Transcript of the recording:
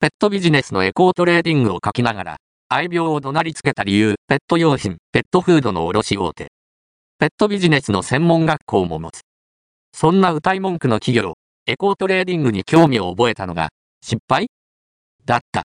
ペットビジネスのエコートレーディングを書きながら、愛猫を怒鳴りつけた理由、ペット用品、ペットフードの卸大手。ペットビジネスの専門学校も持つ。そんな謳い文句の企業、エコートレーディングに興味を覚えたのが、失敗？だった。